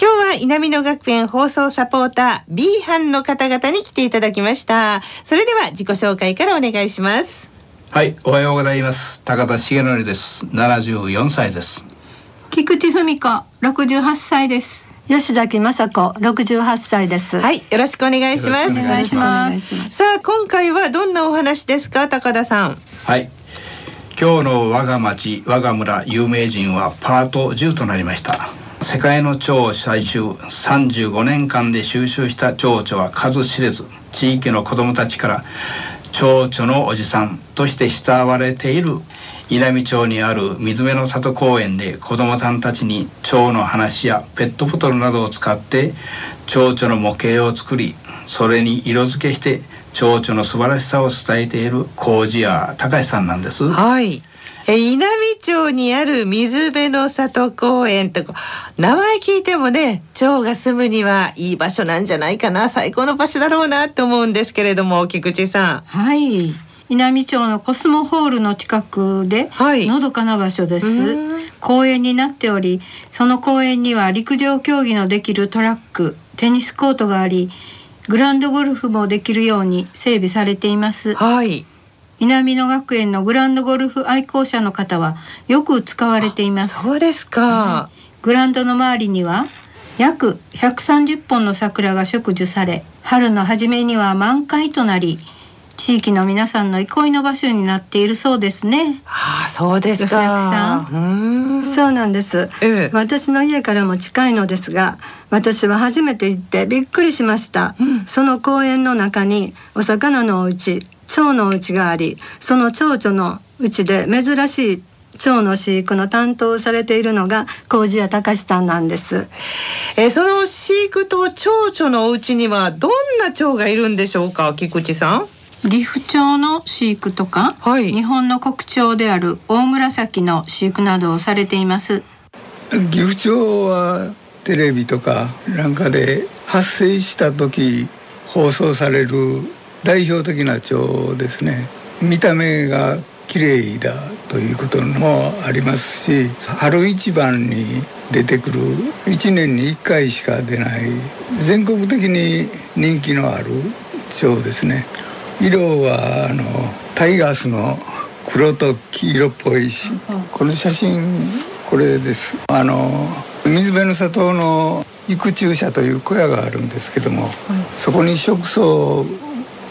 今日は南野学園放送サポーター B 班の方々に来ていただきましたそれでは自己紹介からお願いしますはい、おはようございます。高田重則です。74歳です。菊池文子六十八歳です。吉崎雅子六十八歳です。はいよろしくお願いしますよろしくお願いしますお願いします。さあ今回はどんなお話ですか？高田さんはい。今日の我が町我が村有名人はパート10となりました。世界の蝶採集35年間で収集した蝶々は数知れず地域の子どもたちから蝶々のおじさんとして慕われている稲美町にある水辺の里公園で子どもさんたちに蝶の話やペットボトルなどを使って蝶々の模型を作りそれに色付けして蝶々の素晴らしさを伝えている麹屋隆さんなんです。はいえ稲美町にある水辺の里公園とこ名前聞いてもね蝶が住むにはいい場所なんじゃないかな最高の場所だろうなと思うんですけれども菊池さはい。稲美町のコスモホールの近くで、はいのどかな場所ですうん。公園になっており、その公園には陸上競技のできるトラック、テニスコートがあり、グランドゴルフもできるように整備されていますん。はい南野学園のグランドゴルフ愛好者の方はよく使われています。そうですか、グラウンドの周りには約130本の桜が植樹され春の初めには満開となり地域の皆さんの憩いの場所になっているそうですね。ああそうです吉崎さかうーんそうなんです。ええ私の家からも近いのですが、私は初めて行ってびっくりしました。うんその公園の中にお魚のお家、蝶のお家があり、その蝶々のうちで珍しい蝶の飼育の担当をされているのが麹屋隆さんなんです。えーその飼育と蝶々のお家にはどんな蝶がいるんでしょうか菊池さん？岐阜町の飼育とか、はい日本の国鳥である大紫の飼育などをされています。岐阜町はテレビとかなんかで発生した時放送される代表的な町ですね。見た目が綺麗だということもありますし春一番に出てくる1年に1回しか出ない全国的に人気のある町ですね。色はあのタイガースの黒と黄色っぽいしこの写真これです。あの水辺の里の育虫舎という小屋があるんですけども、そこに植草を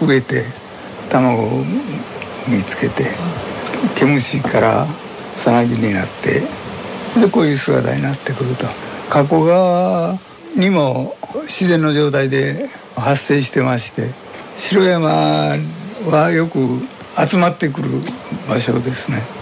植えて卵を見つけて毛虫からさなぎになってでこういう姿になってくると加古川にも自然の状態で発生してまして城山はよく集まってくる場所ですね。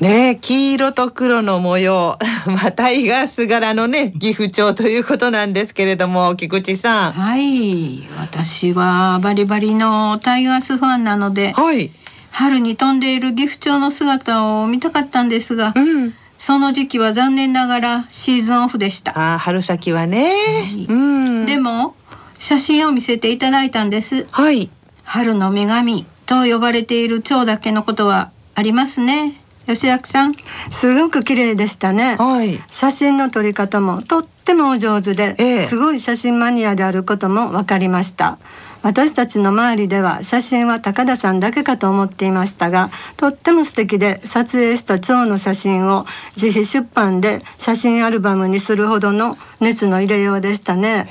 ねえ黄色と黒の模様。まあタイガース柄のね岐阜町ということなんですけれども菊池さん。はい、私はバリバリのタイガースファンなので、はい。春に飛んでいる岐阜町の姿を見たかったんですが、うん。その時期は残念ながらシーズンオフでした。あー春先はね、い。うん。でも写真を見せていただいたんです。はい。春の女神と呼ばれている蝶だけのことはありますね。吉崎さん。すごく綺麗でしたね。はい。写真の撮り方もとってもお上手で、ええ。すごい写真マニアであることも分かりました。私たちの周りでは写真は高田さんだけかと思っていましたがとっても素敵で撮影した蝶の写真を自費出版で写真アルバムにするほどの熱の入れようでしたね。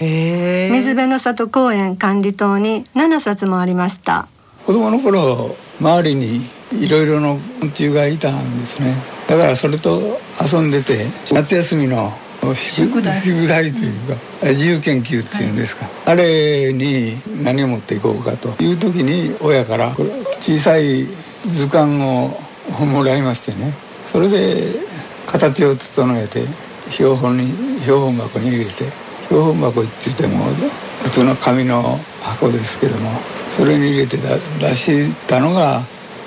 水辺の里公園管理棟に7冊もありました子供の頃周りにいろいろの昆虫がいたんですね。だからそれと遊んでて夏休みの宿題。宿題というか自由研究っていうんですか、あれに何を持っていこうかと。いう時に親から小さい図鑑をもらいましてね。それで形を整えて標本に標本箱に入れて標本箱って言っても普通の紙の箱ですけどもそれに入れて出したのが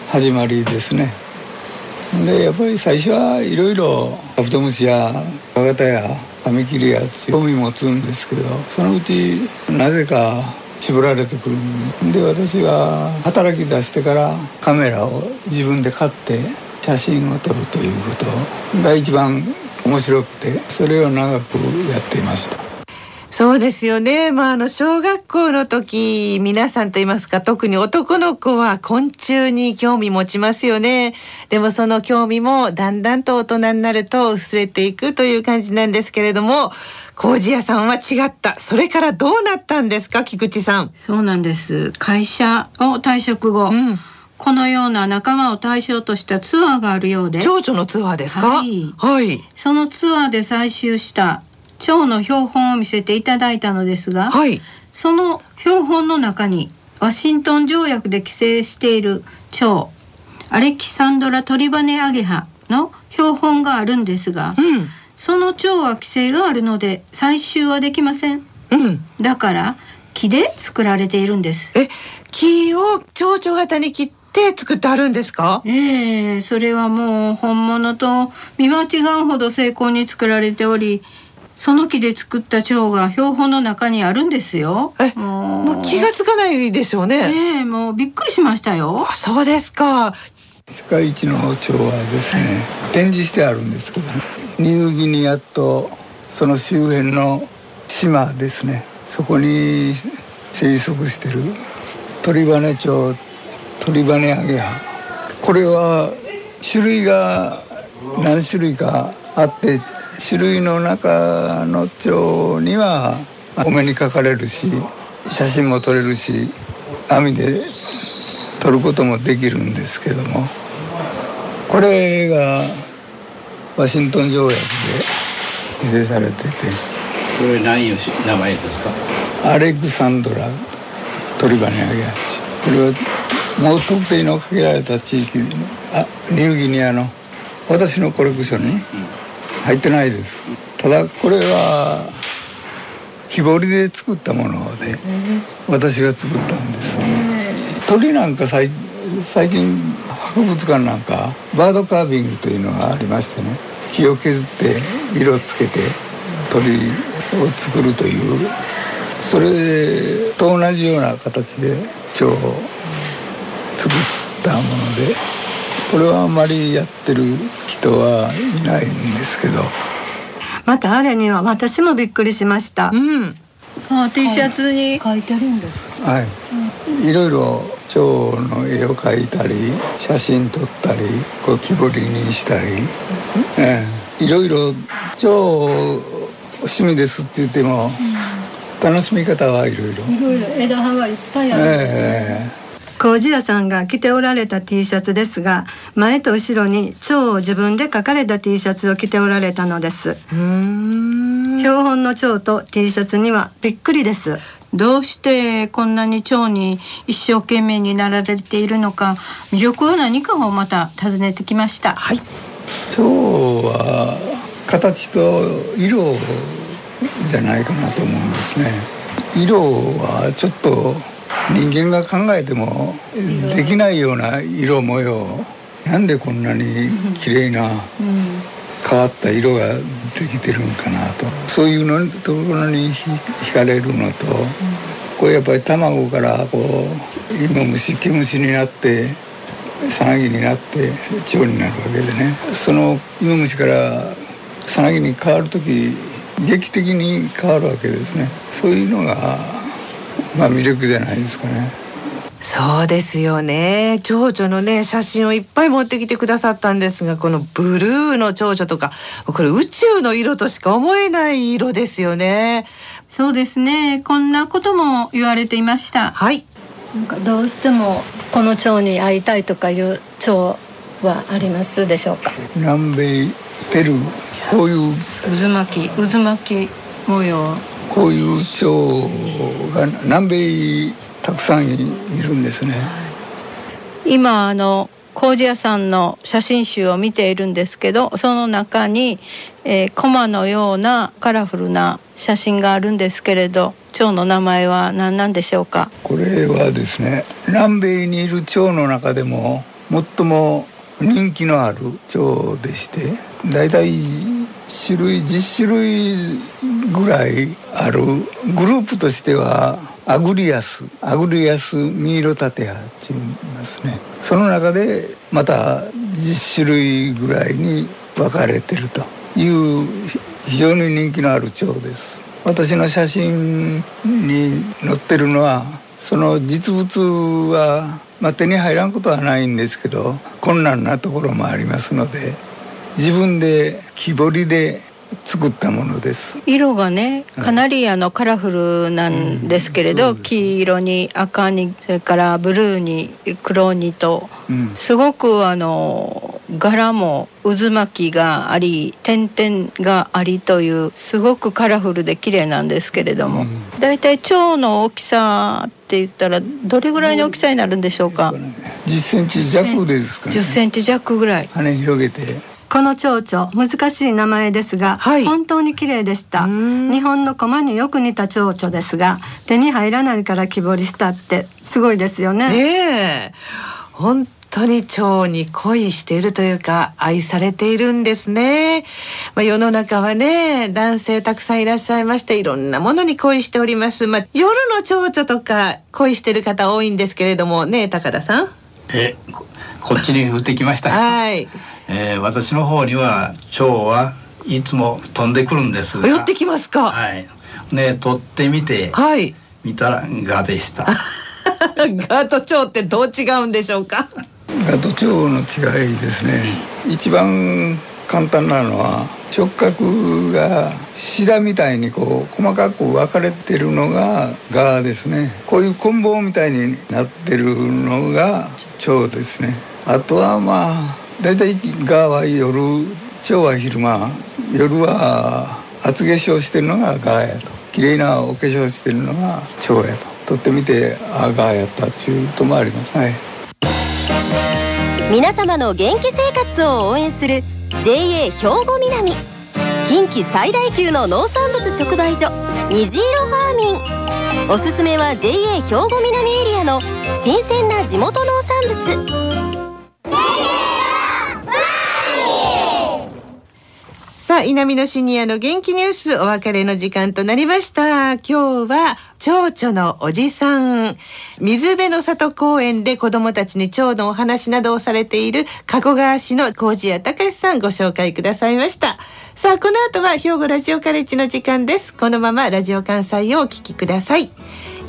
始まりですね。でやっぱり最初はいろいろカブトムシやカガタやカミキリや興味持つんですけどそのうちなぜか絞られてくるんで私が働き出してからカメラを自分で買って写真を撮るということが一番面白くてそれを長くやっていました。そうですよね。まあ、あの、小学校の時、皆さんと言いますか、特に男の子は昆虫に興味持ちますよね。でもその興味もだんだんと大人になると薄れていくという感じなんですけれども、麹屋さんは違った。それからどうなったんですか、菊池さん。そうなんです会社を退職後、うん。このような仲間を対象としたツアーがあるようで蝶々のツアーですか？はいはい。そのツアーで採集した蝶の標本を見せていただいたのですが、はい。その標本の中にワシントン条約で規制している蝶アレキサンドラトリバネアゲハの標本があるんですが、うん。その蝶は規制があるので採集はできませんうん。だから木で作られているんですえ、木を蝶々型に切って作ってあるんですか？ええそれはもう本物と見間違うほど精巧に作られておりその木で作った蝶が標本の中にあるんですよ。えももう気がつかないでしょうね。ええもうびっくりしましたよ。あ、そうですか。世界一の蝶はですね展示してあるんですけどニューギニアとその周辺の島ですね。そこに生息してる鳥羽蝶鳥羽アゲハ。これは種類が何種類かあって種類の中の蝶にはお目にかかれるし写真も撮れるし網で撮ることもできるんですけども。これがワシントン条約で規制されてて。これ何いう名前ですか？アレクサンドラトリバネアゲハチ。これはもう特定のかけられた地域のあニューギニアの私のコレクションに入ってないです。ただこれは木彫りで作ったもので私が作ったんです。鳥なんか最最近博物館なんかバードカービングというのがありましてね木を削って色つけて鳥を作るというそれと同じような形で蝶を作ったものでこれはあんまりやってる人はいないんですけど。またあれには私もびっくりしました。うん。あ T シャツに。書いてるんですはい、いろいろ蝶の絵を描いたり写真撮ったりこう木彫りにしたり、ええ。いろいろ蝶趣味ですって言っても、楽しみ方はいろいろ。いろいろ枝葉がいっぱいある。え麹屋さんが着ておられた T シャツですが前と後ろに蝶を自分で描かれた T シャツを着ておられたのですうーん。標本の蝶と T シャツにはびっくりですどうしてこんなに蝶に一生懸命になられているのか魅力は何かをまた尋ねてきましたはい。え蝶は形と色じゃないかなと思うんですね。色はちょっと人間が考えてもできないような色模様。なんでこんなに綺麗なうん。変わった色ができてるんかなと。そういうのところにひ惹かれるのと、これやっぱり卵からこう芋虫毛虫になってさなぎになって蝶になるわけでね。その芋虫からさなぎに変わる時劇的に変わるわけですね。そういうのがまあ魅力じゃないですかね。そうですよね。蝶々のね写真をいっぱい持ってきてくださったんですがこのブルーの蝶々とかこれ宇宙の色としか思えない色ですよね。そうですね。こんなことも言われていました。はい。なんかどうしてもこの蝶に会いたいとかいう蝶はありますでしょうか？南米ペルーこういう。渦巻き渦巻き模様こういう蝶が南米たくさんいるんですね。今あの麹屋さんの写真集を見ているんですけどその中に、えー、コマのようなカラフルな写真があるんですけれど蝶の名前は何なんでしょうか？これはですね南米にいる蝶の中でも最も人気のある蝶でしてだいたい種類10種類ぐらいある。グループとしてはアグリアス。アグリアスミイロタテハっていますね。その中でまた10種類ぐらいに分かれてるという非常に人気のある蝶です。私の写真に載ってるのはその実物は、まあ、手に入らんことはないんですけど困難なところもありますので自分で木彫りで作ったものです。色がねかなりあのカラフルなんですけれど、うん。黄色に赤にそれからブルーに黒にとうん。すごくあの柄も渦巻きがあり点々がありというすごくカラフルで綺麗なんですけれども、うん。だいたい蝶の大きさって言ったらどれぐらいの大きさになるんでしょうか？10センチ弱ですかね。10センチ弱ぐらい。羽広げてこの蝶々難しい名前ですが、はい。本当に綺麗でした。うん。日本の駒によく似た蝶々ですが手に入らないから木彫りしたってすごいですよね。ねえ。本当に蝶に恋しているというか愛されているんですね、まあ、世の中はね男性たくさんいらっしゃいましていろんなものに恋しております。まあ夜の蝶々とか恋してる方多いんですけれどもねえ高田さんえここっちに降ってきました、はい。えー私の方には蝶はいつも飛んでくるんですが。寄ってきますか。はい。ね取ってみてはい。見たらガでした。ガと蝶ってどう違うんでしょうか？ガと蝶の違いですね。一番簡単なのは触覚がシダみたいにこう細かく分かれてるのがガですね。こういう棍棒みたいになってるのが蝶ですね。あとはまあ大体ガは夜蝶は昼間夜は厚化粧してるのがガやと。綺麗なお化粧してるのが蝶やと。撮ってみてあガやったっていうともありますはい皆様の元気生活を応援する JA 兵庫南。近畿最大級の農産物直売所虹色ファーミン。おすすめは JA 兵庫南エリアの新鮮な地元農産物。あ、稲美のシニアの元気ニュースお別れの時間となりました。今日は蝶々のおじさん、水辺の里公園で子供たちに蝶のお話などをされている加古川市の麹谷隆さんご紹介くださいました。さあ、この後は兵庫ラジオカレッジの時間です。このままラジオ関西をお聞きください。